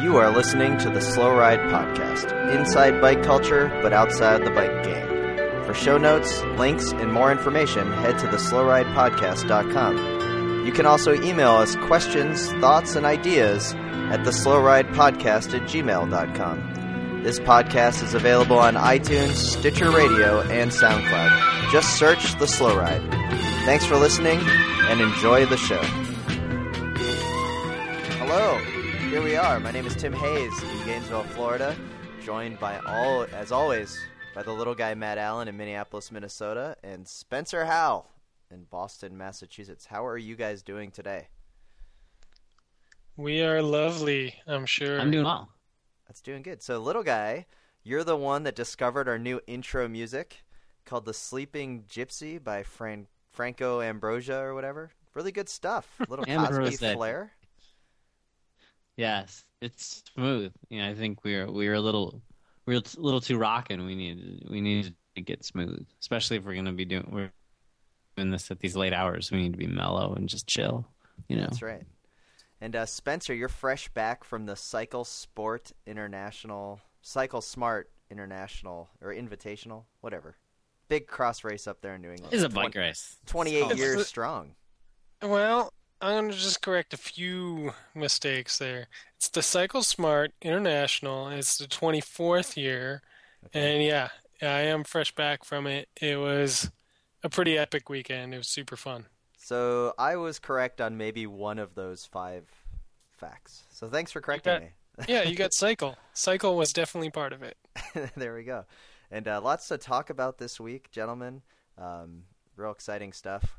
You are listening to the Slow Ride Podcast, inside bike culture, but outside the bike game. For show notes, links, and more information, head to theslowridepodcast.com. You can also email us questions, thoughts, and ideas at theslowridepodcast at gmail.com. This podcast is available on iTunes, Stitcher Radio, and SoundCloud. Just search The Slow Ride. Thanks for listening, and enjoy the show. We are. My name is Tim Hayes in Gainesville, Florida, joined by all, as always, by the little guy Matt Allen in Minneapolis, Minnesota, and Spencer Howe in Boston, Massachusetts. How are you guys doing today? We are lovely, I'm sure. I'm doing well. That's doing good. So, little guy, you're the one that discovered our new intro music called "The Sleeping Gypsy" by Fran- Franco Ambrosia or whatever. Really good stuff. Little Cosby flair. Yes, it's smooth. Yeah, I think we're we're a little we're a little too rocking. We need we need to get smooth, especially if we're gonna be doing we're doing this at these late hours. We need to be mellow and just chill. You know. That's right. And uh, Spencer, you're fresh back from the Cycle Sport International, Cycle Smart International or Invitational, whatever. Big cross race up there in New England. It's a Twen- bike race. 28 years strong. Well, I'm going to just correct a few mistakes there. It's the Cycle Smart International. It's the 24th year. And yeah, I am fresh back from it. It was a pretty epic weekend. It was super fun. So I was correct on maybe one of those five facts. So thanks for correcting got- me. Yeah, you got Cycle. Cycle was definitely part of it. there we go. And uh, lots to talk about this week, gentlemen. Um, real exciting stuff.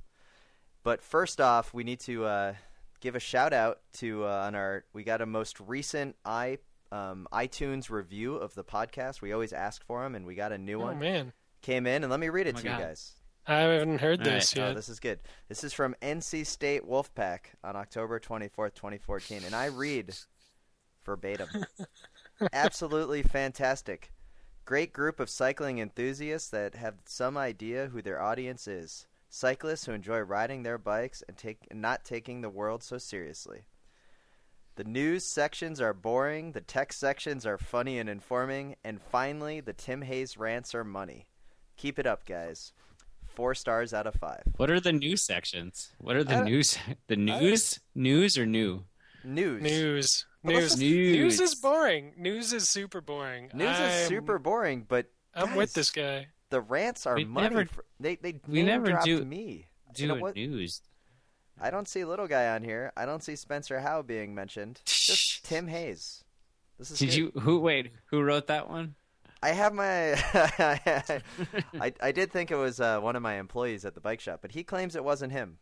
But first off, we need to uh, give a shout out to uh, on our. We got a most recent i um, iTunes review of the podcast. We always ask for them, and we got a new Oh one man, came in. And let me read it Oh my to you guys. I haven't heard All right. this Oh, yet. this is good. This is from NC State Wolfpack on October 24th, 2014. And I read verbatim. Absolutely fantastic. Great group of cycling enthusiasts that have some idea who their audience is. Cyclists who enjoy riding their bikes and take and not taking the world so seriously. The news sections are boring, the text sections are funny and informing, and finally, the Tim Hayes rants are money. Keep it up, guys. Four stars out of five. What are the news sections? What are the news? The news? News or new? News. News. News. News News. is boring. News is super boring. News is I'm- super boring, but I'm guys, with this guy. The rants are We money. never- for, they they we never do- me. Do You know what? news. I don't see little guy on here. I don't see Spencer Howe being mentioned. Just Tim Hayes. This is Did good. you? Who? Wait. Who wrote that one? I have my. I I did think it was uh, one of my employees at the bike shop, but he claims it wasn't him.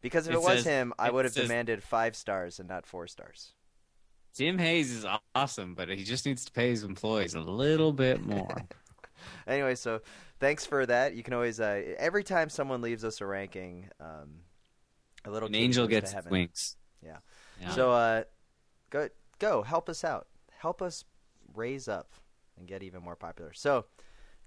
Because if it, It was says- him, I would have says- demanded five stars and not four stars. Tim Hayes is awesome, but he just needs to pay his employees a little bit more. anyway, so thanks for that. You can always uh, every time someone leaves us a ranking, um, a little An angel gets wings. Yeah. Yeah. So uh, go go help us out. Help us raise up and get even more popular. So,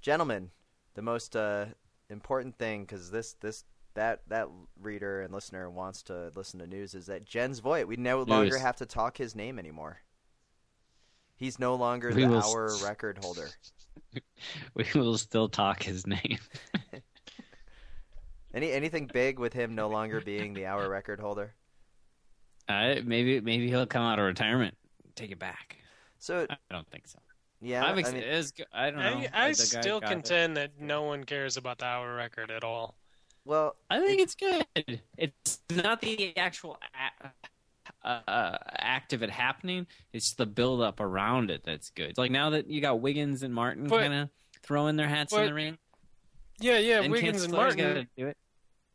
gentlemen, the most uh, important thing because this this that that reader and listener wants to listen to news is that Jens Voigt. We no longer News. have to talk his name anymore. He's no longer We the will- hour record holder. we will still talk his name. Any anything big with him no longer being the hour record holder? Uh, maybe maybe he'll come out of retirement, take it back. So I don't think so. yeah, I'm ex- I mean, it's I don't know. I, I still got it. contend that no one cares about the hour record at all. well, I think it's good. It's not the actual a- uh, uh, act of it happening. It's the build up around it that's good. Like now that you got Wiggins and Martin kind of throwing their hats in the ring, Yeah, yeah, and Wiggins and Martin, gotta do it.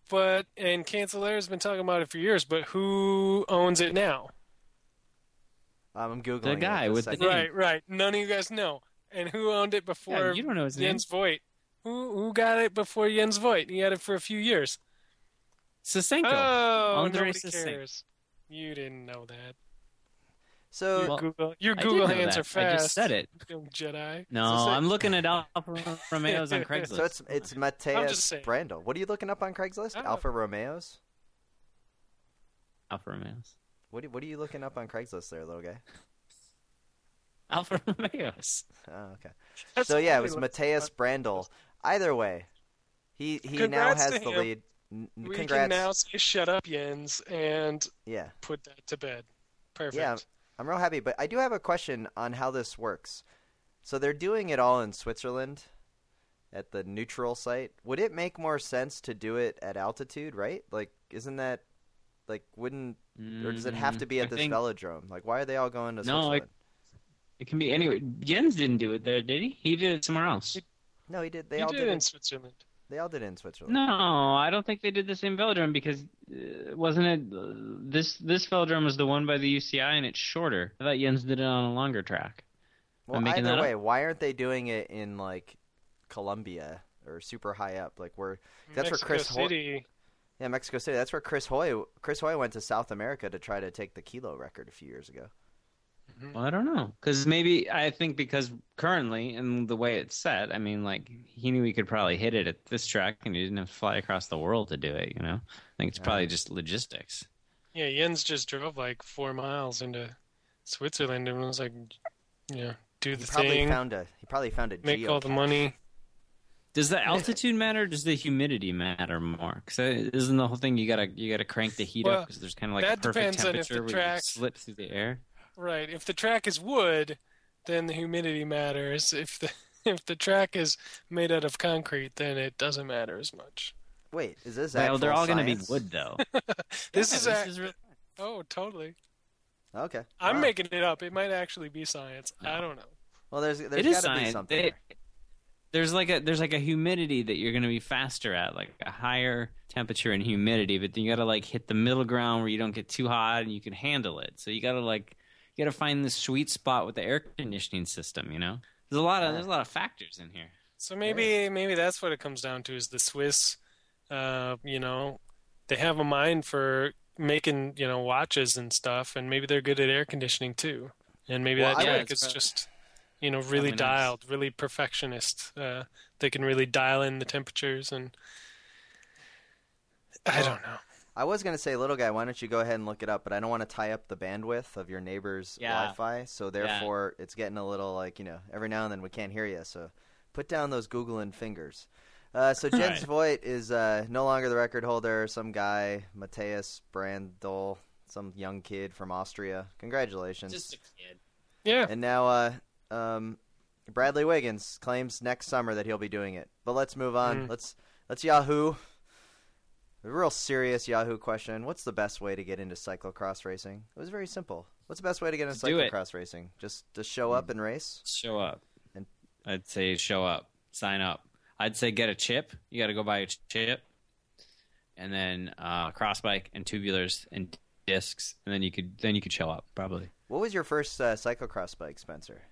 but and Cancellara's been talking about it for years. But who owns it now? I'm googling the guy this with the name. Right, right. None of you guys know. And who owned it before? Yeah, before you don't know his name. Jens Voigt? Who who got it before Jens Voigt? He had it for a few years. Sisenko. Oh, Andre nobody Sissenko. cares. You didn't know that. So Your Google, your I Google hands that. are fast. I just said it. Jedi. No, So- so- I'm looking at Alfa Romeo's on Craigslist. So it's it's I'm Matthias. Brändle. What are you looking up on Craigslist? Alfa Romeos. Alfa Romeo's. What are, what are you looking up on Craigslist there, little guy? Alfa Romeos. Oh, okay. That's so yeah, it was what- Matthias Brändle. Either way, he he now has the him. lead. N- n- We Congrats. can now say shut up, Jens, and Yeah, put that to bed. Perfect. Yeah. I'm real happy, but I do have a question on how this works. So they're doing it all in Switzerland at the neutral site. Would it make more sense to do it at altitude, right? Like isn't that like wouldn't or does it have to be Mm, at I this think velodrome? Like why are they all going to No, I- Switzerland? It can be anywhere. Jens didn't do it there, did he? He did it somewhere else. No, he did. They you all did did, it in. Switzerland. They all did it in Switzerland. No, I don't think they did the same velodrome because uh, wasn't it uh, this this velodrome was the one by the UCI and it's shorter. I thought Jens did it on a longer track. Well, I'm making either that up. way, why aren't they doing it in like Colombia or super high up? Like where That's where Mexico Chris Ho- City. yeah, Mexico City. That's where Chris Hoy Chris Hoy went to South America to try to take the kilo record a few years ago. Mm-hmm. Well, I don't know because maybe I think because currently and the way it's set, I mean, like he knew he could probably hit it at this track and he didn't have to fly across the world to do it. You know, I think it's probably just logistics. Yeah, Jens just drove like four miles into Switzerland and was like, you know, do He probably thing, found a he probably found a make all the money. Does the altitude matter? Or does the humidity matter more? Because isn't the whole thing you gotta you gotta crank the heat Well, up because there's kind of like a perfect depends if the temperature where you track- slip through the air. Right. If the track is wood, then the humidity matters. If the if the track is made out of concrete, then it doesn't matter as much. Wait, is this Well, they're all gonna be wood though. This Yeah, is this a- is real- Oh, totally. Okay. I'm Wow. making it up. It might actually be science. I don't know. Well, there's there's got to be something. They- there. there's like a there's like a humidity that you're gonna be faster at, like a higher temperature and humidity, but then you gotta like hit the middle ground where you don't get too hot and you can handle it. So you gotta like you gotta find the sweet spot with the air conditioning system. You know, there's a lot of there's a lot of factors in here. So maybe maybe that's what it comes down to is the Swiss uh, you know, they have a mind for making, you know, watches and stuff and maybe they're good at air conditioning too. And maybe Well, that I track would- is just you know, really Probably nice. dialed, really perfectionist. Uh, they can really dial in the temperatures and I don't know. I was gonna say, little guy, why don't you go ahead and look it up? But I don't want to tie up the bandwidth of your neighbor's Yeah. Wi-Fi, so therefore it's getting a little like you know every now and then we can't hear you. So put down those googling fingers. Uh, so Jens Right. Voigt is uh, no longer the record holder. Some guy, Matthias Brändle, some young kid from Austria. Congratulations. Just a kid. Yeah. And now uh, um, Bradley Wiggins claims next summer that he'll be doing it. But let's move on. Mm. Let's let's Yahoo. A real serious Yahoo question. What's the best way to get into cyclocross racing? It was very simple. What's the best way to get into Just cyclocross racing? Just to show up and race? Show up. And- I'd say show up. Sign up. I'd say get a chip. You got to go buy a chip, and then uh, cross bike and tubulars and discs, and then you could then you could show up probably. What was your first uh, cyclocross bike, Spencer?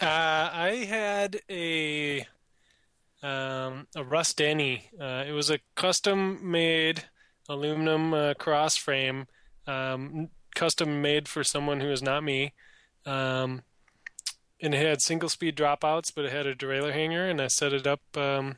Uh, I had a um, a Russ Denny. Uh, it was a custom made aluminum uh, cross frame, um, custom made for someone who is not me. Um, and it had single speed dropouts, but it had a derailleur hanger, and I set it up um,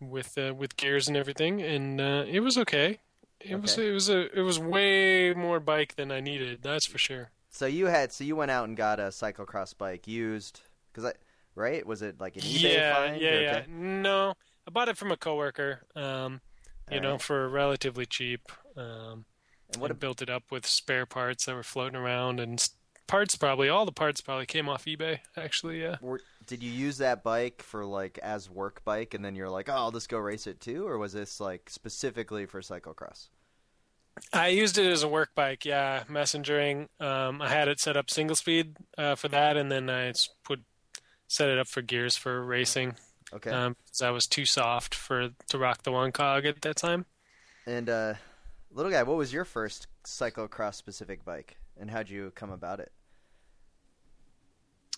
with uh, with gears and everything, and uh, it was okay. It was it was a it was way more bike than I needed. That's for sure. So you had so you went out and got a cyclocross bike used because I right was it like an eBay yeah, find? yeah, yeah. okay. No, I bought it from a coworker. Um, you All know, for relatively cheap. Um, And what and built it up with spare parts that were floating around and parts probably all the parts probably came off eBay. Actually, yeah. Were, did you use that bike for like as work bike, and then you're like, oh, I'll just go race it too, or was this like specifically for cyclocross? I used it as a work bike. Yeah, messengering. Um, I had it set up single speed uh, for that, and then I put set it up for gears for racing. Okay. Um, 'cause I was too soft for to rock the one cog at that time. and uh, little guy, what was your first cyclocross specific bike, and how'd you come about it?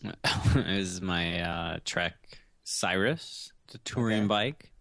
it was my uh, Trek Cyrus, the touring Okay. bike.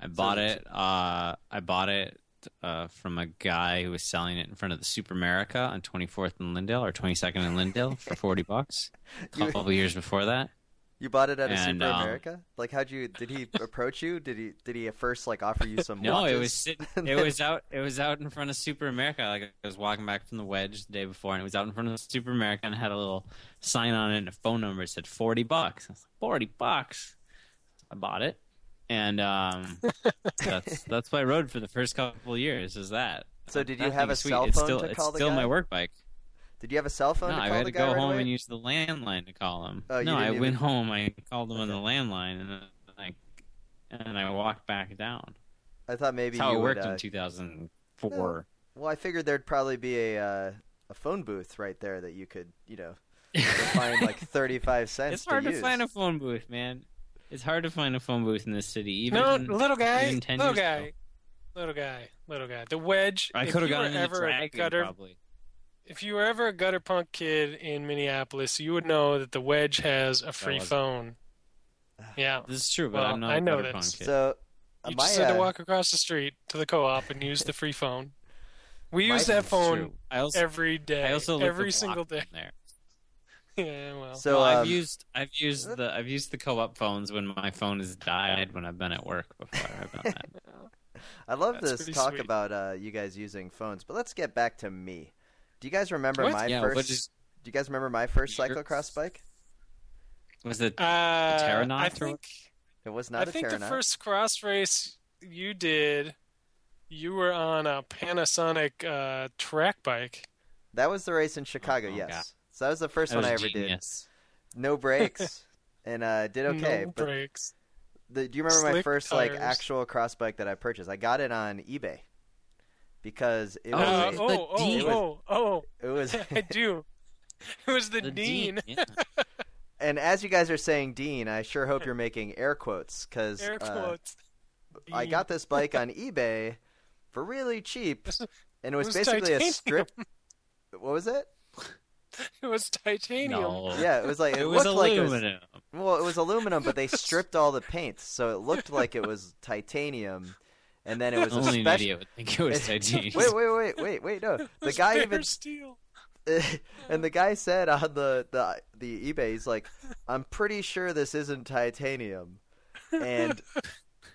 I bought it's- it. Uh, I bought it uh, from a guy who was selling it in front of the Super America on 24th and Lyndale or 22nd and Lyndale for 40 bucks. A couple of years before that. You bought it at a And, Super um, America? Like, how'd you? Did he approach you? Did he? Did he at first like offer you some? Money? No, it was sitting. It was out. It was out in front of Super America. Like I was walking back from the Wedge the day before, and it was out in front of Super America, and it had a little sign on it and a phone number. It said forty bucks. I was like, forty bucks. I bought it, and um, that's that's what I rode for the first couple of years. Is that? So did That you have a is sweet. cell It's phone still, to it's call the still guy? my work bike. Did you have a cell phone No, to I call had the to guy go right home away? and use the landline to call him. Oh, you no, didn't I even- went home. I called him on the landline, and then I and I walked back down. I thought maybe That's how you it would. worked uh, in 2004. Well, I figured there'd probably be a uh, a phone booth right there that you could, you know, find like thirty five cents. It's hard to, use. find a phone booth, man. It's hard to find a phone booth in this city. Even no, little guy, even 10 little years guy, ago. little guy, little guy. The wedge. I could have you were gotten the ever a dragon gutter, probably. If you were ever a gutter punk kid in Minneapolis, you would know that the wedge has a free wasn't. phone. Yeah, This is true, but Well, I'm not I a know gutter this. punk kid. So uh, you my just had uh, to walk across the street to the co-op and use the free phone. We My- use that phone. I also, every day, I also every single day. there. Yeah, well, so well, um, I've used I've used the I've used the co-op phones when my phone has died when I've been at work before. I've done that. I love That's this talk sweet. about uh, you guys using phones, but let's get back to me. Do you guys remember What? my yeah, first? what is Do you guys remember my first Yours? cyclocross bike? was it? uh, Terranaut I think It was not a think the first cross race you did, you were on a Panasonic uh, track bike. That was the race in Chicago. Oh, yes. God. So that was the first that one I was ever did. No brakes, and uh, did okay. no but brakes. the, do you remember my Slick first like actual cross bike that I purchased? I got it on eBay because it Oh, was Uh, the oh, oh, Dean. oh, oh, it was I do. It was the, The dean. Yeah. and as you guys are saying Dean, I sure hope you're making air quotes because Air quotes. I got this bike on eBay for really cheap, and it was, was basically a strip. What was it? It was titanium. No. Yeah, it was like it, it was looked like it was aluminum. well, it was aluminum, but they stripped all the paint, so it looked like it was titanium, and then it was a Only an special. idiot would think it was titanium. Wait, wait, wait, wait, wait! No, the guy even steel. and the guy said on the, the the eBay, he's like, "I'm pretty sure this isn't titanium," and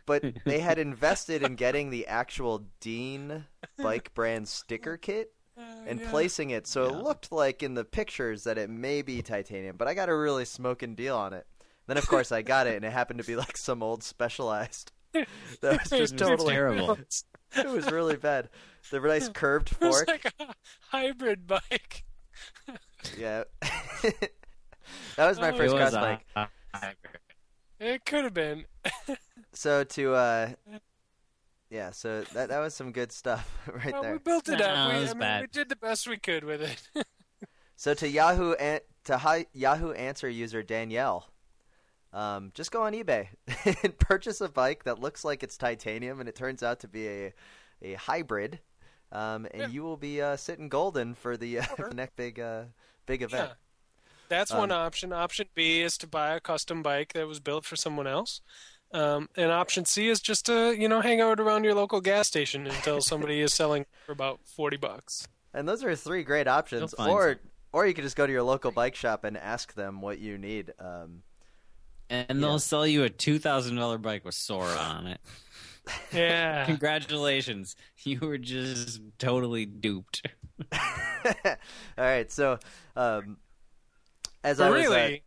but they had invested in getting the actual Dean bike brand sticker kit Uh, and yeah. placing it, so it looked like in the pictures that it may be titanium. But I got a really smoking deal on it. Then of course I got it, and it happened to be like some old specialized. That was just totally. terrible. It was really bad. The nice curved fork. It was fork. like a hybrid bike. Yeah. that was my Oh, first It was cross bike. a hybrid. It could have been. So to uh yeah, so that that was some good stuff right Well, we built it No, up. it We, was I mean, bad. we did the best we could with it. So to Yahoo an- to hi- Yahoo Answer user Danielle, um, just go on eBay and purchase a bike that looks like it's titanium and it turns out to be a a hybrid, um, and Yeah. you will be uh, sitting golden for the, uh, for the next big uh, big event. Yeah. That's one Um, option. Option B is to buy a custom bike that was built for someone else. Um, and option C is just to, you know, hang out around your local gas station until somebody is selling for about 40 bucks. And those are three great options. Or some. or you could just go to your local bike shop and ask them what you need. Um, And they'll Yeah. sell you a two thousand dollar bike with Sora on it. Yeah. Congratulations, you were just totally duped. All right, so um, as But I was, uh, really,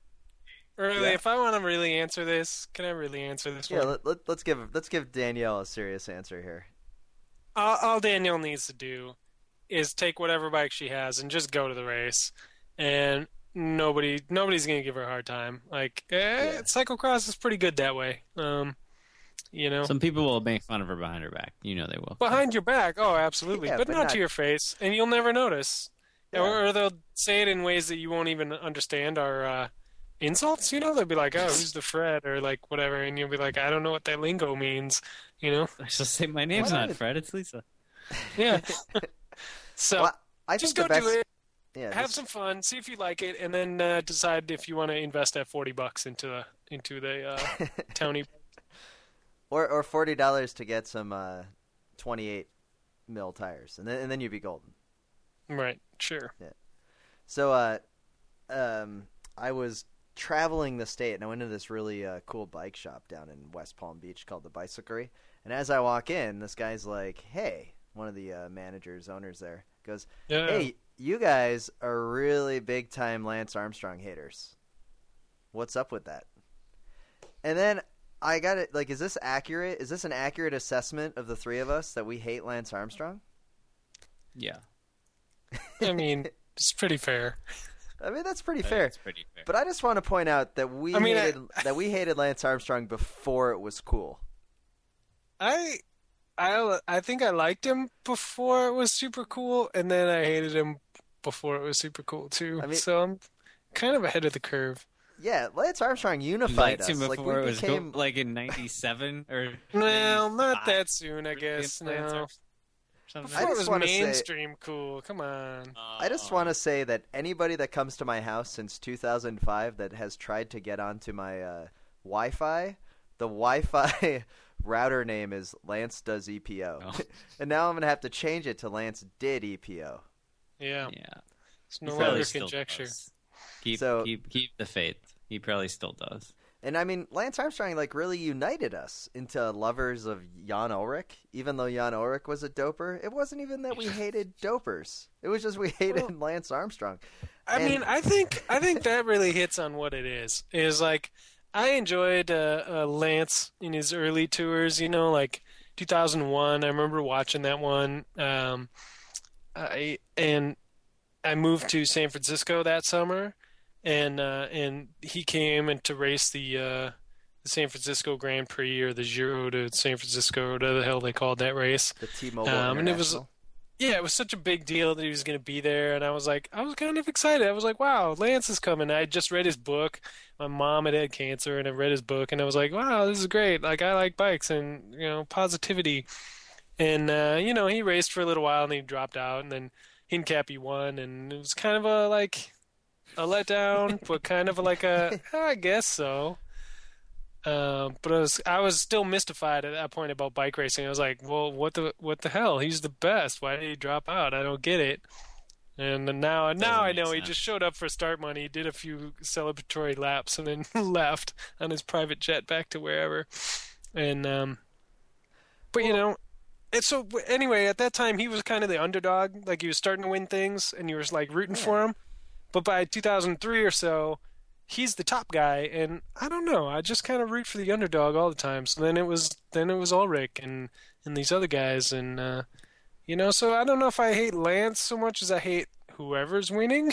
really, yeah. if I want to really answer this, can I really answer this yeah, one? let, let, let's give let's give Danielle a serious answer here. all, all Danielle needs to do is take whatever bike she has and just go to the race, and nobody nobody's gonna give her a hard time. Like, eh, cyclocross is pretty good that way. Um, you know, Some people will make fun of her behind her back. You know they will. behind your back, oh, absolutely, Yeah, but, but not, not- to your face, and you'll never notice. Yeah. Or, or they'll say it in ways that you won't even understand are uh, insults. You know, they'll be like, "Oh, who's the Fred?" or like whatever, and you'll be like, "I don't know what that lingo means." You know, I shall say my name's Why not not? Fred. It's Lisa. yeah. so Well, I just go the best, do it. Yeah, have some fun, see if you like it, and then uh, decide if you want to invest that forty bucks into the into the uh, or or forty dollars to get some uh, twenty eight mil tires, and then and then you'd be golden. Right, sure. Yeah. So uh, um, I was traveling the state, and I went to this really uh, cool bike shop down in West Palm Beach called the Bicyclery. And as I walk in, this guy's like, "Hey," one of the uh, managers, owners there goes, Yeah. "Hey, you guys are really big time Lance Armstrong haters. What's up with that?" And then I got it. Like, is this accurate? Is this an accurate assessment of the three of us that we hate Lance Armstrong? Yeah. I mean, it's pretty fair. I mean, that's pretty fair. It's pretty fair. But I just want to point out that we I mean, I- hated that we hated Lance Armstrong before it was cool. I, I, I think I liked him before it was super cool, and then I hated him before it was super cool too. I mean- so I'm kind of ahead of the curve. Yeah, Lance Armstrong unified liked us. him Like we it was became. cool, like in '97 or Well, not that soon, I guess. Lance No, Armstrong. I before it just was wanna say- mainstream cool. Come on. I just want to say that anybody that comes to my house since 2005 that has tried to get onto my uh, Wi-Fi, the Wi-Fi router name is Lance does EPO, Oh. and now I'm gonna have to change it to Lance did EPO. Yeah, Yeah. it's He no probably longer conjecture. Keep So- keep keep the faith. He probably still does. And I mean, Lance Armstrong like really united us into lovers of Jan Ullrich. Even though Jan Ullrich was a doper, it wasn't even that we hated dopers. It was just we hated Lance Armstrong. I And- mean, I think I think that really hits on what it is. Is like I enjoyed uh, uh, Lance in his early tours. You know, like 2001. I remember watching that one. Um, I and I moved to San Francisco that summer, and uh, and he came and to race the uh, the San Francisco Grand Prix or the Giro to San Francisco, whatever the hell they called that race. The T-Mobile Um, and it was-. Yeah, it was such a big deal that he was going to be there, and I was like, I was kind of excited. I was like, wow, Lance is coming. I had just read his book. My mom had had cancer, and I read his book, and I was like, wow, this is great. Like, I like bikes and you know positivity. And uh, you know, he raced for a little while, and he dropped out, and then he and Hincapie won, and it was kind of a like a letdown, but kind of like a I guess so. Uh, but I was I was still mystified at that point about bike racing. I was like, well, what the what the hell? He's the best. Why did he drop out? I don't get it. And now now I know he just showed up for start money, did a few celebratory laps, and then left on his private jet back to wherever. And um, but you know, and so anyway, at that time he was kind of the underdog. Like he was starting to win things, and you were like rooting for him. But by 2003 or so, he's the top guy, and I don't know. I just kind of root for the underdog all the time. So then it was then it was Ullrich and and these other guys, and uh, you know. So I don't know if I hate Lance so much as I hate whoever's winning.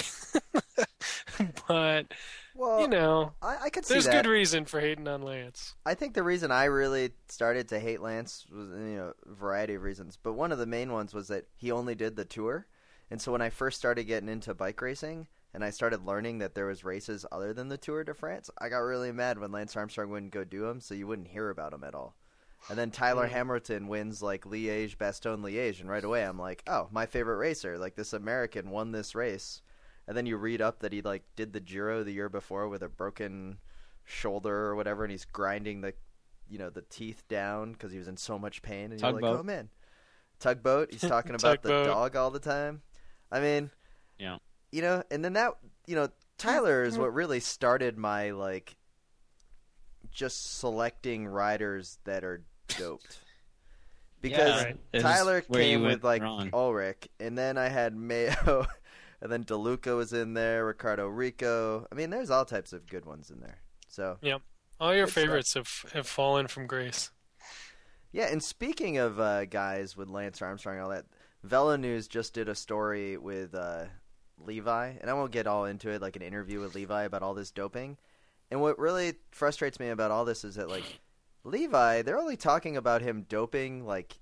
but Well, you know, I, I could see there's that. good reason for hating on Lance. I think the reason I really started to hate Lance was you know a variety of reasons, but one of the main ones was that he only did the tour, and so when I first started getting into bike racing and I started learning that there was races other than the Tour de France, I got really mad when Lance Armstrong wouldn't go do them, so you wouldn't hear about him at all. And then Tyler. Hamilton wins like Liège, Bastogne, Liège, and right away I'm like, oh, my favorite racer, like this American won this race. And then you read up that he like did the Giro the year before with a broken shoulder or whatever, and he's grinding the, you know, the teeth down because he was in so much pain. And you're like, oh man, tugboat. He's talking about the dog all the time. I mean, Yeah. You know, and then that, you know, Tyler is what really started my like, just selecting riders that are doped. Because Right. Tyler where you came with like wrong. Ullrich, and then I had Mayo, and then Di Luca was in there, Riccardo Riccò. I mean, there's all types of good ones in there. So yep, All your Good stuff. favorites have have fallen from grace. yeah, and speaking of uh, guys with Lance Armstrong and all that, Velo News just did a story with uh, Levi, and I won't get all into it, like an interview with Levi about all this doping. And what really frustrates me about all this is that like Levi, they're only talking about him doping like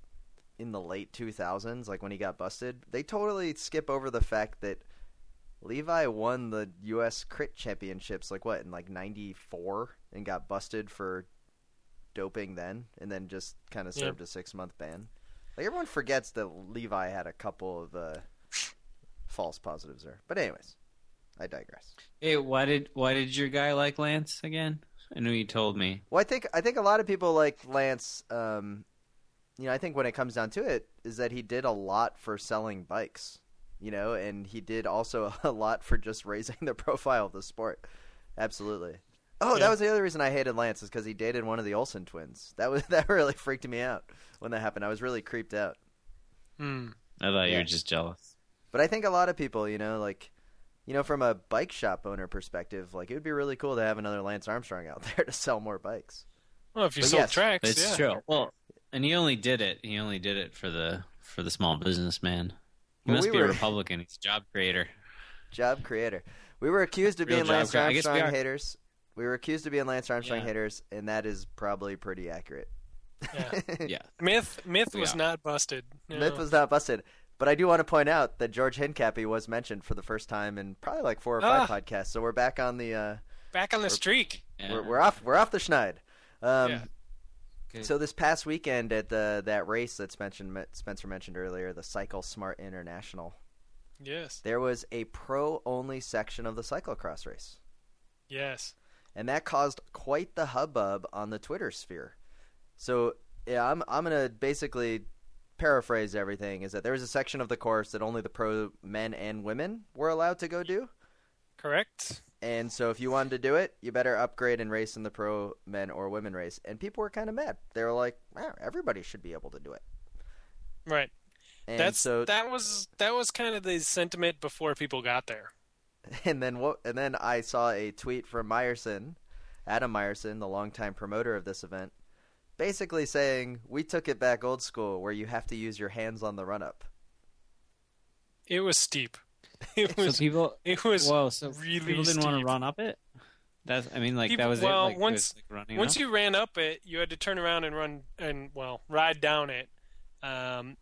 in the late 2000s, like when he got busted. They totally skip over the fact that Levi won the U.S. Crit Championships, like what in like '94, and got busted for doping then, and then just kind of served a six month ban. Like everyone forgets that Levi had a couple of uh, false positives there. But anyways, I digress. Hey, why did why did your guy like Lance again? I know you told me. Well, I think I think a lot of people like Lance. Um, you know, I think when it comes down to it, is that he did a lot for selling bikes. You know, and he did also a lot for just raising the profile of the sport. Absolutely. Oh, Yeah. that was the other reason I hated Lance is because he dated one of the Olsen twins. That was that really freaked me out when that happened. I was really creeped out. Hmm. I thought you were just jealous. But I think a lot of people, you know, like, you know, from a bike shop owner perspective, like it would be really cool to have another Lance Armstrong out there to sell more bikes. Well, if you But sold yes, tracks, It's yeah. true. Well, and he only did it. He only did it for the for the small businessman. He Well, must we be were- a Republican. He's a job creator. Job creator. We were accused of Real being Lance creator. I guess we Armstrong are. haters. We were accused of being Lance Armstrong Yeah. haters, and that is probably pretty accurate. Yeah. Yeah. Myth, myth was Yeah. not busted. No. Myth was not busted. But I do want to point out that George Hincapie was mentioned for the first time in probably like four or five Ah. podcasts. So we're back on the uh, back on the streak. Yeah. we're, we're off we're off the schneid. Um, Yeah. Good. So this past weekend at the that race that's mentioned Spencer mentioned earlier, the Cycle Smart International, Yes, there was a pro only section of the cyclocross race. yes. and that caused quite the hubbub on the Twitter sphere. So yeah, I'm I'm gonna basically paraphrase everything. Is that there was a section of the course that only the pro men and women were allowed to go do, Correct. and so if you wanted to do it, you better upgrade and race in the pro men or women race. And people were kind of mad. They were like, wow, everybody should be able to do it. Right. And That's so that was that was kind of the sentiment before people got there. and then what? And then I saw a tweet from Myerson, Adam Myerson, the longtime promoter of this event, basically saying we took it back old school, where you have to use your hands on the run up. It was steep. It so was. people. it was. Whoa. So really people didn't want to run up it. That's. I mean, like People- that was well, it. Like, it once- was, like, Once up? you ran up it, you had to turn around and run and well ride down it, um,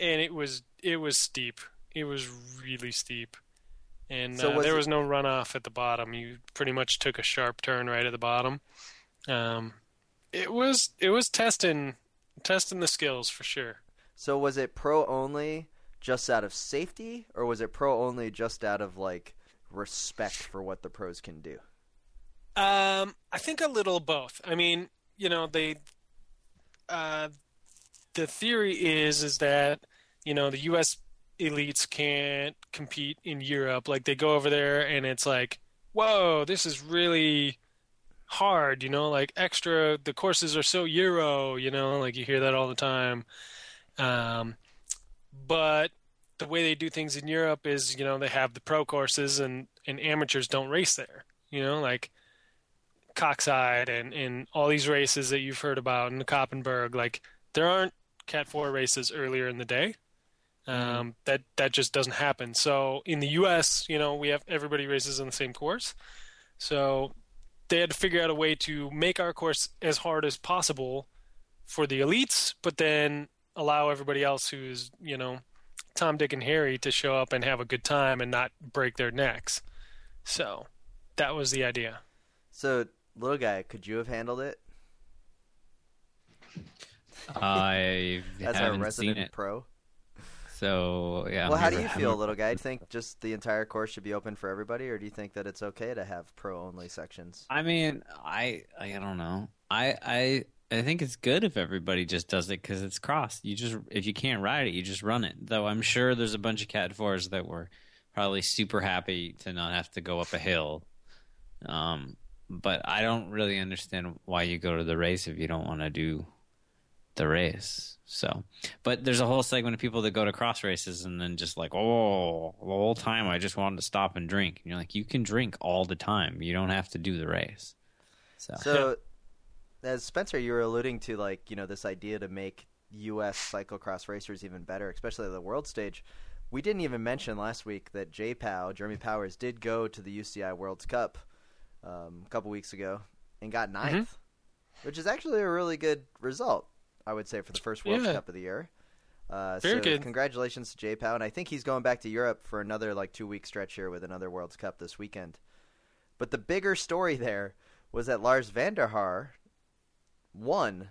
and it was it was steep. It was really steep, and So uh, was there it- was no runoff at the bottom. You pretty much took a sharp turn right at the bottom. Um, it was it was testing testing the skills for sure. So was it pro only just out of safety, or was it pro only just out of like respect for what the pros can do? Um, I think a little both. I mean, you know, they, uh, the theory is is that you know the U.S. elites can't compete in Europe. Like they go over there and it's like, whoa, this is really hard. You know, like extra. The courses are so Euro. You know, like you hear that all the time. Um, but the way they do things in Europe is, you know, they have the pro courses and and amateurs don't race there. You know, like Koksijde and, and all these races that you've heard about in the Koppenberg, like there aren't Cat Four races earlier in the day. Um, that that just doesn't happen. So in the U.S., you know, we have everybody races on the same course. So they had to figure out a way to make our course as hard as possible for the elites, but then allow everybody else who's you know Tom, Dick, and Harry to show up and have a good time and not break their necks. So that was the idea. So little guy, could you have handled it I as our haven't resident seen it. pro? So yeah. well, how do you I feel, haven't- little guy? Do you think just the entire course should be open for everybody, or do you think that it's okay to have pro only sections? I mean, I I don't know. I I I think it's good if everybody just does it because it's cross. You just if you can't ride it, you just run it. Though I'm sure there's a bunch of cat fours that were probably super happy to not have to go up a hill. Um, but I don't really understand why you go to the race if you don't want to do the race. So, but there's a whole segment of people that go to cross races and then just like, oh, the whole time I just wanted to stop and drink. And you're like, you can drink all the time. You don't have to do the race. So, So, as Spencer, you were alluding to, like you know, this idea to make U.S. cyclocross racers even better, especially at the world stage. We didn't even mention last week that J Pow, Jeremy Powers, did go to the UCI World Cup um, a couple weeks ago and got Mm-hmm. ninth, which is actually a really good result, I would say, for the first World Yeah. Cup of the year. Uh, Very so good. congratulations to J Pow, and I think he's going back to Europe for another like two week stretch here with another World Cup this weekend. But the bigger story there was that Lars van der Haar won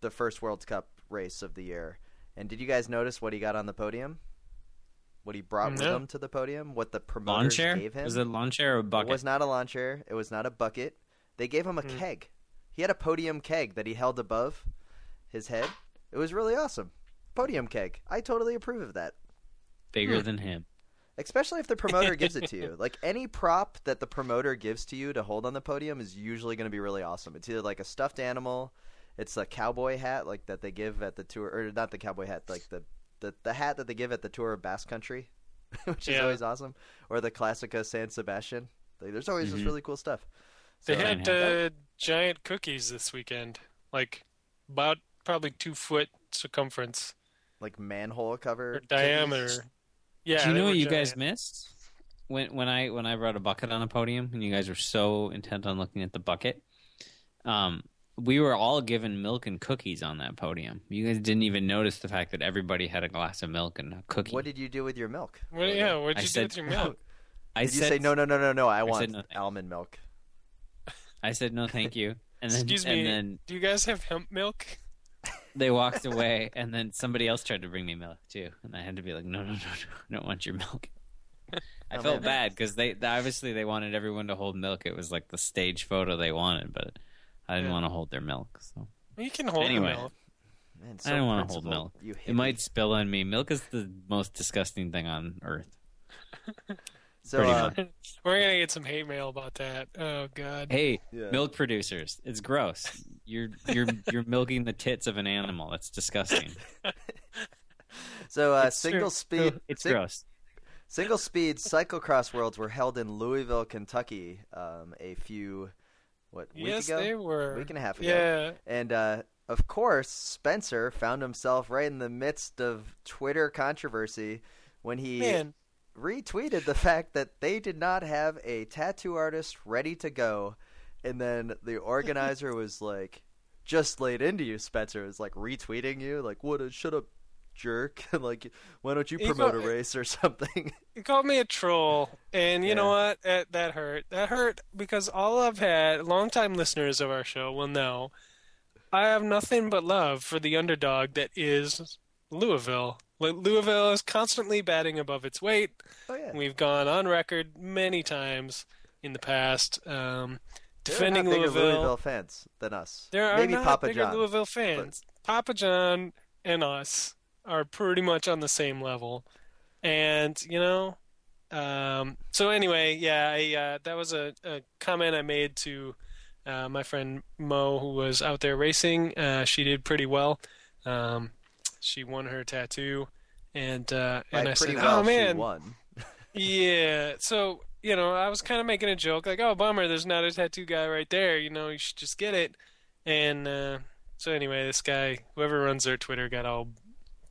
the first World Cup race of the year. And did you guys notice what he got on the podium? What he brought with him to the podium? What the lawn promoters chair? gave him? Was it a lawn chair or a bucket? It was not a lawn chair. It was not a bucket. They gave him a Hmm. keg. He had a podium keg that he held above his head. It was really awesome. Podium keg. I totally approve of that. Bigger Hmm. than him. Especially if the promoter gives it to you. Like any prop that the promoter gives to you to hold on the podium is usually going to be really awesome. It's either like a stuffed animal, it's a cowboy hat like that they give at the tour or not the cowboy hat, like the the, the hat that they give at the tour of Basque Country, which is Yeah. always awesome, or the Classica San Sebastian. Like, there's always just Mhm. really cool stuff. They had uh, giant cookies this weekend, like about probably two foot circumference like manhole cover or diameter. Yeah, Do you know what you giant. guys missed? When when I when I brought a bucket on a podium and you guys were so intent on looking at the bucket, um, we were all given milk and cookies on that podium. You guys didn't even notice the fact that everybody had a glass of milk and a cookie. What did you do with your milk? What, yeah, what'd I you do said- with your milk? I Did you said, say no, no, no, no, no? I, want no, almond milk. I said no, thank you. And then Excuse and me. then Do you guys have hemp milk? They walked away, and then somebody else tried to bring me milk too, and I had to be like, no, no, no, no, I don't want your milk. I Oh, felt man. bad because they they- obviously they wanted everyone to hold milk. It was like the stage photo they wanted, but I didn't Yeah. want to hold their milk. So You can hold Anyway. milk. Man, I don't want to hold milk. You It might spill on me. Milk is the most disgusting thing on earth. So, uh. We're gonna get some hate mail about that. Oh God. Hey, yeah. milk producers, it's gross. You're you're you're milking the tits of an animal. That's disgusting. So, uh, It's true. single speed, It's sing- gross. single speed cyclocross worlds were held in Louisville, Kentucky, um, a few what week yes, ago, they were. week and a half ago, Yeah. and uh, of course, Spencer found himself right in the midst of Twitter controversy when he Man, retweeted the fact that they did not have a tattoo artist ready to go, and then the organizer was like, "Just laid into you, Spencer." Was like retweeting you, like, "What a shut up, jerk!" like, why don't you promote go- a race or something? he called me a troll, and you know what? That, that hurt. That hurt because all I've had, longtime listeners of our show will know, I have nothing but love for the underdog that is Louisville. Louisville is constantly batting above its weight. oh yeah, We've gone on record many times in the past um, defending Louisville. Louisville fans than us. There are Maybe not Papa bigger John. Louisville fans. Papa John and us are pretty much on the same level, and you know. Um, so anyway, yeah, I, uh, that was a, a comment I made to uh, my friend Mo, who was out there racing. Uh, she did pretty well. Um, she won her tattoo, and uh, and Like, I said, well, "Oh man, she won. yeah. So, you know, I was kind of making a joke, like, oh, bummer, there's not a tattoo guy right there. You know, you should just get it. And uh, so, anyway, this guy, whoever runs their Twitter, got all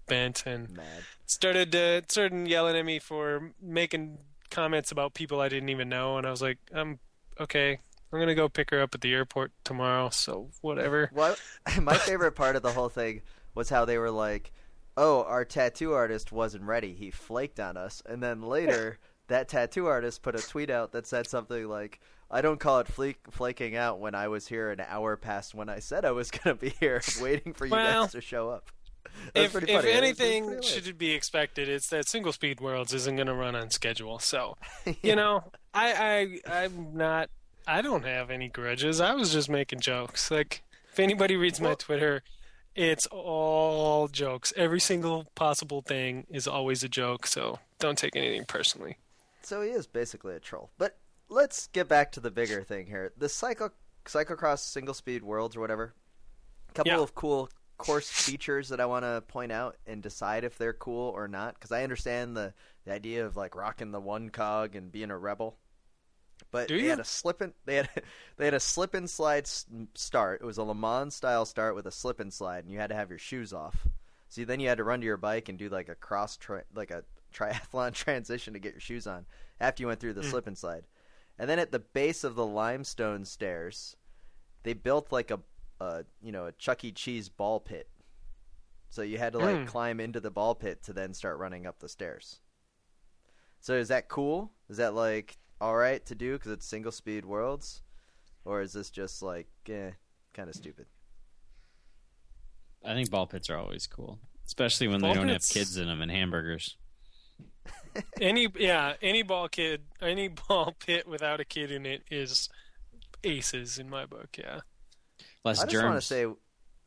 bent and Mad. started uh, started yelling at me for making comments about people I didn't even know. And I was like, I'm okay. I'm gonna go pick her up at the airport tomorrow. So whatever. Well, my favorite part of the whole thing was how they were like, "Oh, our tattoo artist wasn't ready. He flaked on us." And then later, that tattoo artist put a tweet out that said something like, "I don't call it flake- flaking out when I was here an hour past when I said I was going to be here, waiting for you Well, guys to show up." If if funny. It was- it was anything should be expected, it's that Single Speed Worlds isn't gonna run on schedule. So. you know, I, I, I'm not. I don't have any grudges. I was just making jokes. Like, if anybody reads my Twitter, it's all jokes. Every single possible thing is always a joke. So don't take anything personally. So he is basically a troll. But let's get back to the bigger thing here. The cycle cyclocross single speed worlds or whatever. A couple Yeah. of cool course features that I want to point out and decide if they're cool or not because I understand the, the idea of like rocking the one cog and being a rebel. But they had a slip and they had they had a slip and slide start. It was a Le Mans style start with a slip and slide, and you had to have your shoes off. So then you had to run to your bike and do like a cross tra- like a triathlon transition to get your shoes on after you went through the Mm. slip and slide. And then at the base of the limestone stairs, they built like a, a you know a Chuck E. Cheese ball pit. So you had to like Mm. climb into the ball pit to then start running up the stairs. So is that cool? Is that like all right to do because it's single speed worlds, or is this just like eh, kind of stupid? I think ball pits are always cool, especially when Ball they don't pits- have kids in them and hamburgers. Any yeah, any ball kid, any ball pit without a kid in it is aces in my book. Yeah. Less I just want to germs say,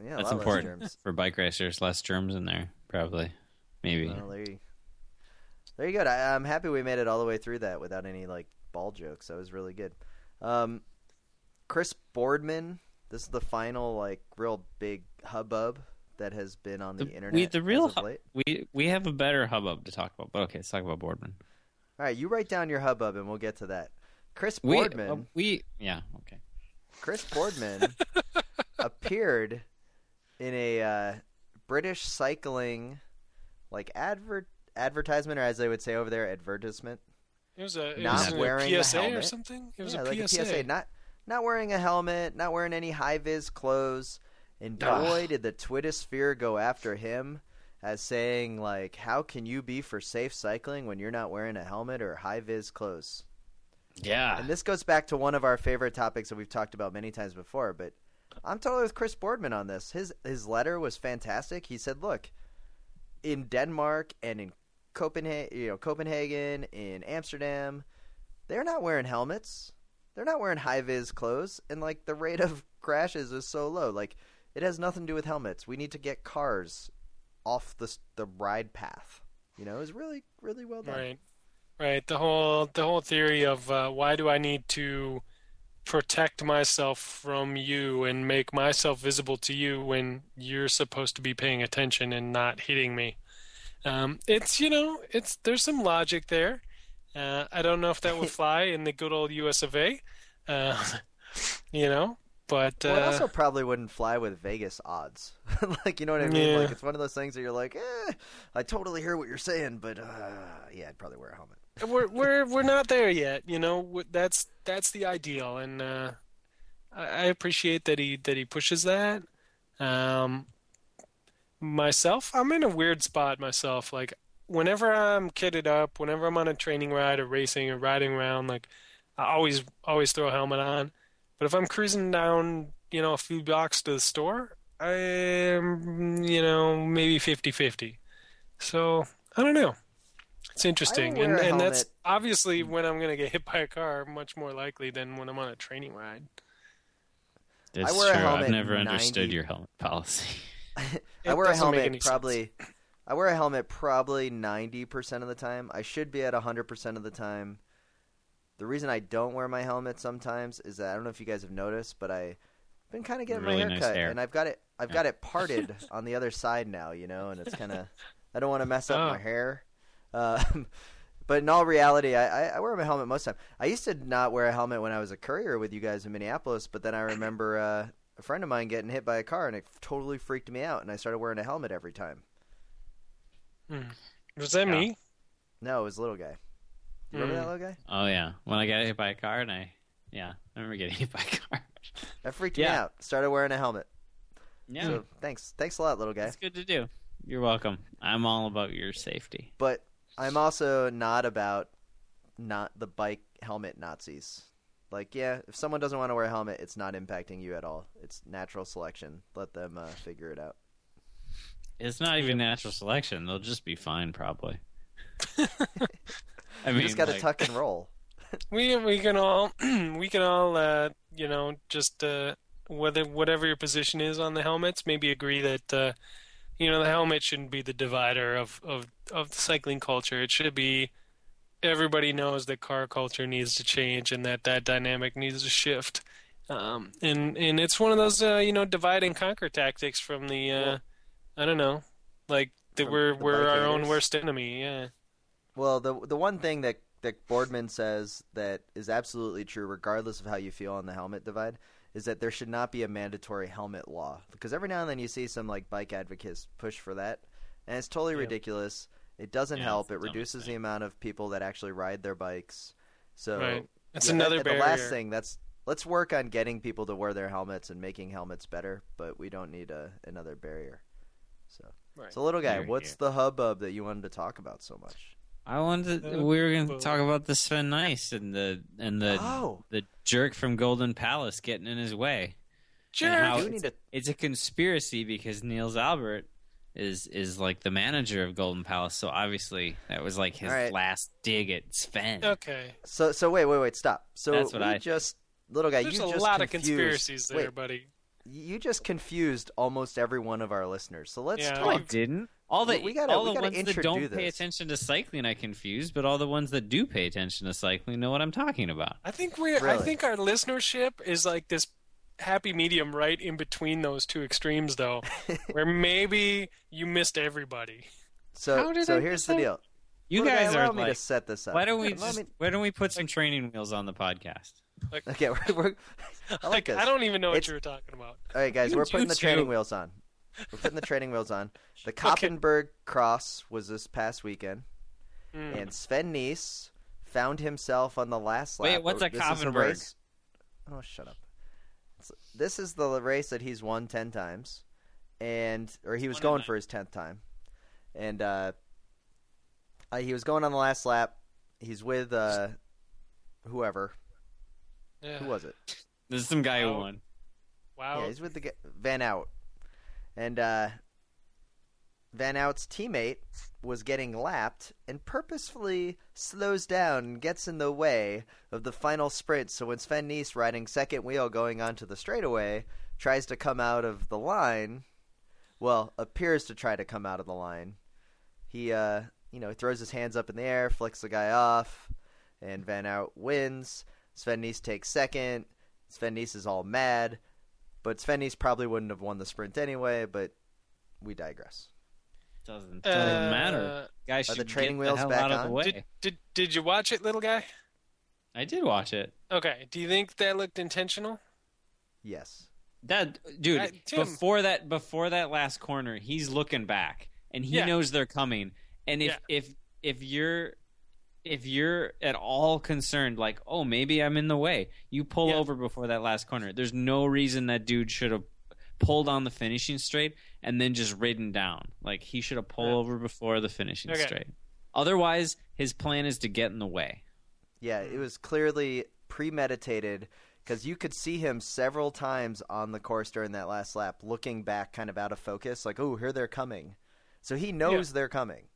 yeah, a That's lot important. less germs. for bike racers. Less germs in there, probably, maybe. Well, there you- There you go. I, I'm happy we made it all the way through that without any like ball jokes. That was really good. Um, Chris Boardman. This is the final like real big hubbub that has been on the, The- internet. we- the real as of hu- late. We we have a better hubbub to talk about, but okay, let's talk about Boardman. All right, you write down your hubbub and we'll get to that. Chris We, Boardman. uh, we yeah okay. Chris Boardman appeared in a uh, British cycling like advert advertisement, or as they would say over there, advertisement. It was a, it Not was wearing a PSA or helmet. something. It was yeah, a, like PSA. a PSA. Not not wearing a helmet, not wearing any high vis clothes, and Ugh. boy did the Twittersphere go after him as saying like, "How can you be for safe cycling when you're not wearing a helmet or high vis clothes?" Yeah. And this goes back to one of our favorite topics that we've talked about many times before, but I'm totally with Chris Boardman on this. His his letter was fantastic. He said, "Look, in Denmark and in Copenhagen, you know, Copenhagen, in Amsterdam, they're not wearing helmets. They're not wearing high vis clothes, and like the rate of crashes is so low. Like it has nothing to do with helmets. We need to get cars off the the ride path. You know, it was really really well done. Right, right. The whole the whole theory of uh, why do I need to protect myself from you and make myself visible to you when you're supposed to be paying attention and not hitting me. Um, it's you know it's there's some logic there. Uh, I don't know if that would fly in the good old U.S. of A. Uh, you know, but uh, Well, it also probably wouldn't fly with Vegas odds. like, you know what I mean? Yeah. Like, it's one of those things that you're like, eh, I totally hear what you're saying, but uh, yeah, I'd probably wear a helmet. we're we're we're not there yet. You know, that's that's the ideal, and uh, I, I appreciate that he that he pushes that. Um, myself, I'm in a weird spot myself. Like whenever I'm kitted up, whenever I'm on a training ride or racing or riding around, like I always always throw a helmet on. But if I'm cruising down, you know, a few blocks to the store, I'm you know maybe 50-50. So I don't know. It's interesting, and and that's obviously when I'm gonna get hit by a car, much more likely than when I'm on a training ride. It's wear a true. helmet I've never 90 understood your helmet policy. I wear a helmet any sense. probably. I wear a helmet probably 90% of the time. I should be at 100% of the time. The reason I don't wear my helmet sometimes is that I don't know if you guys have noticed, but I've been kind of getting Really my nice hair cut, hair. and I've got it. I've Yeah. got it parted on the other side now, you know, and it's kind of. I don't want to mess up Oh. my hair. Um, but in all reality, I, I, I wear my helmet most of the time. I used to not wear a helmet when I was a courier with you guys in Minneapolis, but then I remember uh, a friend of mine getting hit by a car, and it totally freaked me out, and I started wearing a helmet every time. Hmm. Was that Yeah. me? No, it was a little guy. You remember Mm. that little guy? Oh yeah, when I got hit by a car, and I yeah, I remember getting hit by a car. That freaked me Yeah. out. Started wearing a helmet. Yeah, So thanks, thanks a lot, little guy. it's good to do. You're welcome. I'm all about your safety. But I'm also not about not the bike helmet Nazis. Like, yeah, if someone doesn't want to wear a helmet, it's not impacting you at all. It's natural selection. Let them uh, figure it out. It's not even natural selection. They'll just be fine, probably. I You mean, just got to like, tuck and roll. We we can all we can all uh, you know just uh, whether whatever your position is on the helmets, maybe agree that uh, you know the helmet shouldn't be the divider of of of the cycling culture. It should be everybody knows that car culture needs to change and that that dynamic needs to shift. Um, and and it's one of those uh, you know divide and conquer tactics from the uh, Well- I don't know like that we're the we're our own worst enemy. Yeah. Well, the the one thing that that Boardman says that is absolutely true, regardless of how you feel on the helmet divide, is that there should not be a mandatory helmet law. Because every now and then you see some like bike advocates push for that, and it's totally Yeah. ridiculous. It doesn't Yeah, help. It the dumbest reduces the amount of people that actually ride their bikes. So Right. It's yeah, another and barrier. The last thing that's let's work on getting people to wear their helmets and making helmets better, but we don't need a, another barrier. So, Right. so little guy, Here, what's here. the hubbub that you wanted to talk about so much? I wanted. To, Uh, we were going to well- talk about the Sven Nys and the and the oh, the jerk from Golden Palace getting in his way. Jerk. How it's, need to it's a conspiracy because Niels Albert is is like the manager of Golden Palace, so obviously that was like his All right. last dig at Sven. Okay. So so wait wait wait stop. So That's what we I- just little guy. There's you a just lot of confused- conspiracies there, Wait, buddy. you just confused almost every one of our listeners. So let's Yeah, No, I didn't. All the We gotta- all we the gotta ones that don't pay attention to cycling, I confuse, but all the ones that do pay attention to cycling know what I'm talking about. I think we I think our listenership is like this happy medium right in between those two extremes though, where maybe you missed everybody. So How did so I here's the out? deal. You Little guys allow are me like, to set this up. why don't we just, me- why don't we put some training wheels on the podcast? Okay, we're, we're I like this. I don't even know what It's- you were talking about. All right, guys, You we're putting the training wheels on. We're putting the training wheels on. The Okay. Cross was this past weekend, Mm. and Sven Nys found himself on the last lap. Wait, what's a This is Koppenberg? race- Oh, shut up. This is the race that he's won ten times, and or he was going for his tenth time, and uh, uh, he was going on the last lap. He's with uh, whoever. Yeah. Who was it? There's some guy who Oh. won. Wow. Yeah, he's with the g- Van Aert, and uh, Van Aert's teammate was getting lapped and purposefully slows down and gets in the way of the final sprint. So when Sven Nys, riding second wheel going onto the straightaway, tries to come out of the line, well, appears to try to come out of the line, he uh, you know throws his hands up in the air, flicks the guy off, and Van Aert wins. Sven Nys takes second. Sven Nys is all mad. But Sven Nys probably wouldn't have won the sprint anyway, but we digress. Doesn't doesn't matter. Guys are should the training get wheels the back out of the on? way. Did did did you watch it, little guy? I did watch it. Okay. Do you think that looked intentional? Yes. That dude, Uh, before that before that last corner, he's looking back and he Yeah. knows they're coming. And if Yeah. if if you're if you're at all concerned like, "Oh, maybe I'm in the way." You pull Yeah. over before that last corner. There's no reason that dude should have pulled on the finishing straight and then just ridden down. Like he should have pulled Yeah. over before the finishing Okay. straight. Otherwise, his plan is to get in the way. Yeah, it was clearly premeditated because you could see him several times on the course during that last lap, looking back, kind of out of focus, like, "Oh, here they're coming." So he knows they're coming.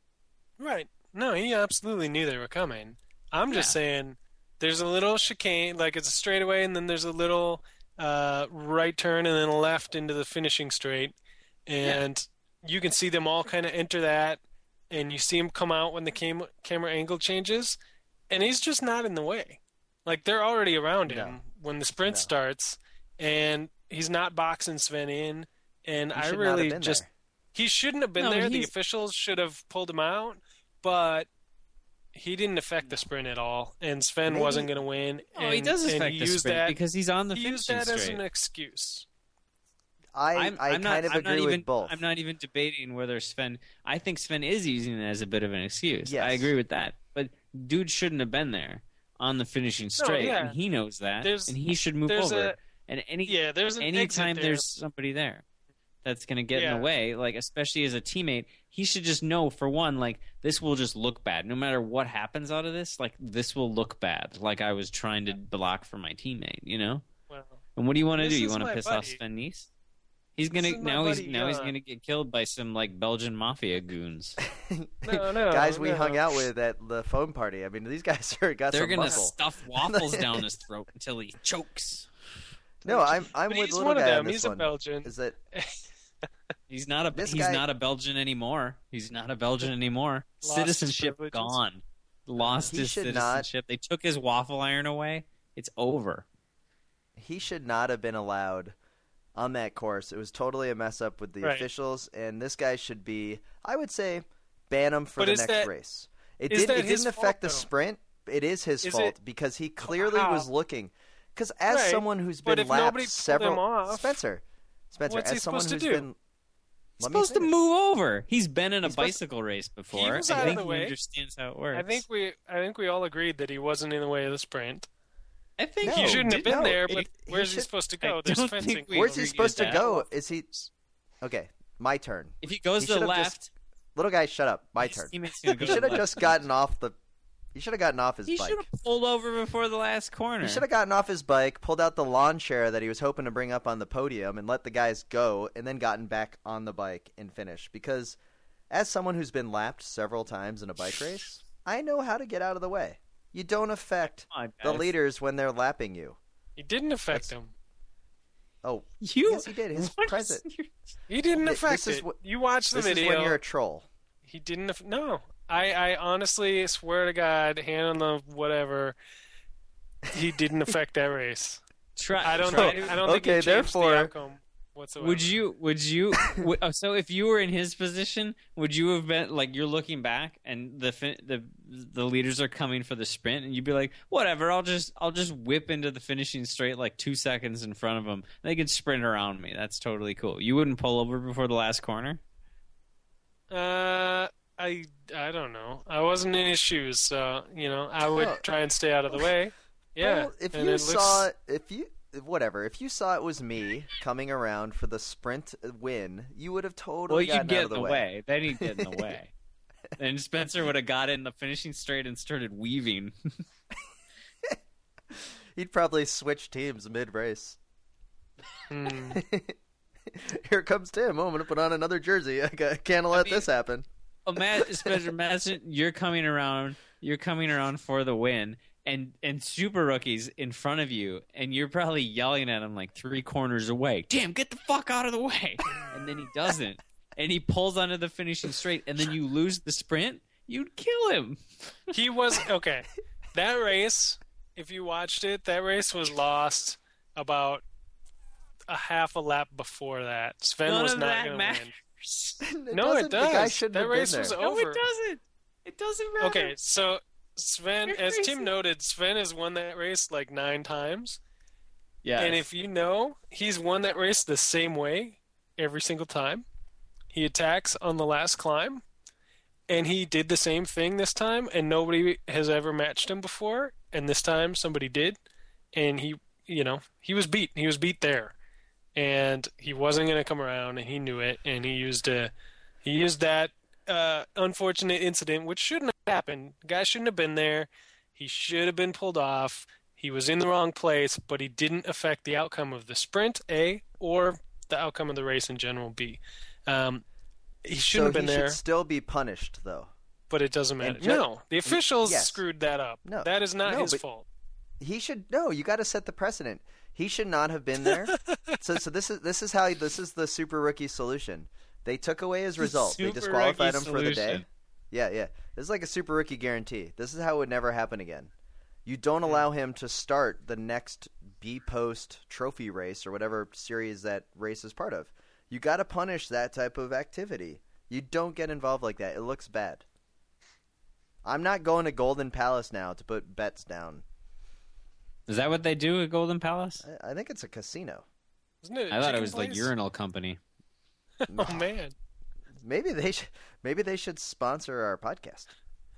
Right. No, he absolutely knew they were coming. I'm just Yeah. saying there's a little chicane, like it's a straightaway, and then there's a little uh, right turn and then a left into the finishing straight. And you can see them all kind of enter that, and you see him come out when the cam- camera angle changes, and he's just not in the way. Like they're already around him No. when the sprint No. starts, and he's not boxing Sven in. And He I should not have really been just there. he shouldn't have been No, there. The officials should have pulled him out, but he didn't affect the sprint at all, and Sven Maybe- wasn't going to win. Oh, he does and affect he the sprint that, because he's on the he used finishing that as an excuse. I I'm, I I'm kind not, of I'm agree not even, with both. I'm not even debating whether Sven. I think Sven is using it as a bit of an excuse. Yes. I agree with that. But dude shouldn't have been there on the finishing straight, yeah. and he knows that, There's- and he should move over. a- and any Yeah, there's an anytime exit there. there's somebody there that's going to get in the way, like especially as a teammate, he should just know for one, like this will just look bad. No matter what happens out of this, like this will look bad. Like I was trying to block for my teammate, you know. Well, And what do you want to do? You want to my piss off buddy. Sven Nys? He's gonna is my now. He's buddy now he's uh, gonna get killed by some like Belgian mafia goons. no, no, guys we hung out with at the phone party. I mean, these guys are got They're some gonna muscle. stuff waffles down his throat until he chokes. No, I'm I'm But with he's little one of guy them. on this He's one. a Belgian. Is that He's not a This he's guy- not a Belgian anymore. He's not a Belgian anymore. Citizenship privileges. gone. Lost He his should not- citizenship. They took his waffle iron away. It's over. he should not have been allowed on that course. It was totally a mess up with the Right. officials, and this guy should be, I would say, ban him for But the next that- race. It, is did, it didn't fault, affect the though? sprint. It is his Is fault it- because he clearly How? was looking. Because as Right, someone who's been if lapped several, him off, Spencer, Spencer, what's as he someone supposed to who's do? been He's Let me supposed to finish. move over. He's been in a He's supposed- bicycle race before. was I out of think the he way. understands how it works. I think we, I think we all agreed that he wasn't in the way of the sprint. I think No, he shouldn't have been no, there, it- but he where's he should- supposed to I go? There's don't fencing. think we Where's he agreed supposed to that. go? Is he okay? My turn. If he goes He to the should've left, just- Little guy, shut up. My his turn. teammate's gonna go He to should the have left. just gotten off the. He should have gotten off his He bike. He should have pulled over before the last corner. He should have gotten off his bike, pulled out the lawn chair that he was hoping to bring up on the podium, and let the guys go, and then gotten back on the bike and finished. Because, as someone who's been lapped several times in a bike race, I know how to get out of the way. You don't affect on, the leaders when they're lapping you. He didn't affect That's- him. Oh, You yes, he did. His present. your- He didn't affect this is it. you watched the This is video. when you're a troll. He didn't. aff- No, I, I honestly swear to God, hand on the whatever, he didn't affect that race. Try, I don't. try think, to- I don't think Okay, he changed therefore- the outcome whatsoever. Would you? Would you? would, oh, so if you were in his position, would you have been like you're looking back and the fin- the the leaders are coming for the sprint, and you'd be like, whatever, I'll just I'll just whip into the finishing straight like two seconds in front of them. They can sprint around me. That's totally cool. You wouldn't pull over before the last corner. Uh, I I don't know. I wasn't in his shoes, so you know I would Oh. try and stay out of the way. Yeah. Well, if and you it saw, looks- if you, whatever, if you saw it was me coming around for the sprint win, you would have totally. Well, totally you'd gotten get out in of the the way. Then he'd get in the way. and Spencer would have got in the finishing straight and started weaving. He'd probably switch teams mid race. Hmm. Here comes Tim. Oh, I'm gonna put on another jersey. I can't let mean- this happen. Imagine, Spencer, imagine you're coming around, you're coming around for the win, and and super rookies in front of you, and you're probably yelling at him like three corners away. Damn, get the fuck out of the way! And then he doesn't, and he pulls onto the finishing straight, and then you lose the sprint. You'd kill him. he was okay. That race, if you watched it, that race was lost about a half a lap before that. Sven None was not going to matters. It No, doesn't. it The guy does. shouldn't That have been race there. was No, it doesn't. It doesn't matter. Okay, so Sven, You're as crazy. Tim noted, Sven has won that race like nine times. Yeah. And if you know, he's won that race the same way every single time. He attacks on the last climb, and he did the same thing this time, and nobody has ever matched him before. And this time, somebody did, and he, you know, he was beat. He was beat there, and he wasn't going to come around, and he knew it, and he used a, he used that uh, unfortunate incident, which shouldn't have happened. Guy shouldn't have been there. He should have been pulled off. He was in the wrong place, but he didn't affect the outcome of the sprint, A, or the outcome of the race in general, B. Um, he shouldn't have he been there, should still be punished, though. but it doesn't matter. Ju- no, the officials yes. screwed that up. No. that is not No, his fault. He should no. You got to set the precedent. He should not have been there. so, so this is this is how this is the super rookie solution. They took away his result. they disqualified him for the day. solution. Yeah, yeah. This is like a super rookie guarantee. This is how it would never happen again. You don't allow him to start the next B post trophy race or whatever series that race is part of. You got to punish that type of activity. You don't get involved like that. It looks bad. I'm not going to Golden Palace now to put bets down. Is that what they do at Golden Palace? I, I think it's a casino. Isn't it? a I thought it chicken was like place? urinal company. Oh man, Maybe they should. Maybe they should sponsor our podcast.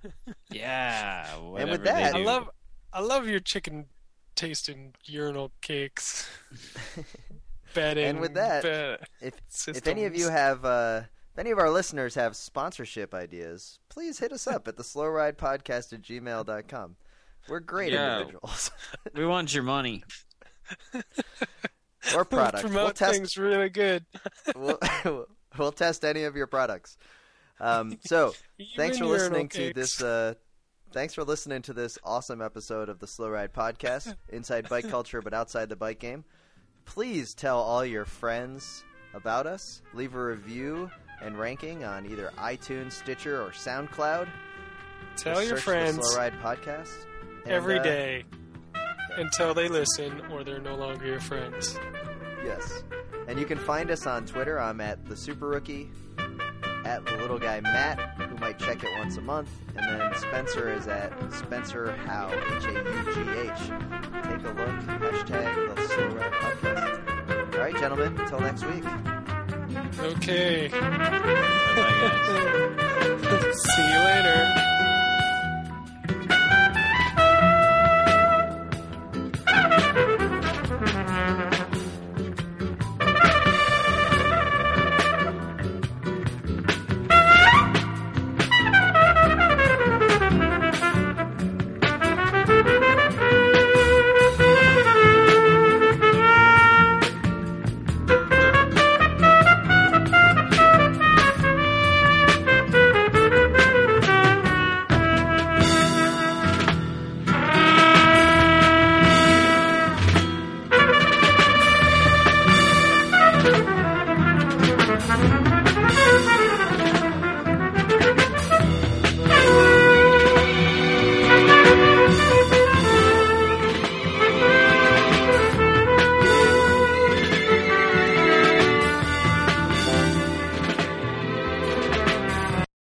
Yeah. and with whatever they that- I love, I love your chicken tasting urinal cakes. Betting And with that, bet If if any of you have, uh, if any of our listeners have sponsorship ideas, please hit us up at the Slow Ride Podcast at gmail.com. We're great Yeah. individuals We want your money. or products. promote we'll test. things really good. We'll, we'll test any of your products. Um, so thanks for listening urinal to this. Uh, thanks for listening to this awesome episode of the Slow Ride Podcast, inside bike culture but outside the bike game. Please tell all your friends about us. Leave a review and ranking on either iTunes, Stitcher, or SoundCloud. Tell Just your friends the Slow Ride Podcast And, every uh, day until they listen or they're no longer your friends. Yes, and you can find us on Twitter. I'm at the Super Rookie, at the little guy Matt, who might check it once a month, and then Spencer is at Spencer Haugh H A U G H. Take a look. Hashtag the Slow Ride Podcast. All right, gentlemen. Until next week. Okay. Bye, guys. See you later.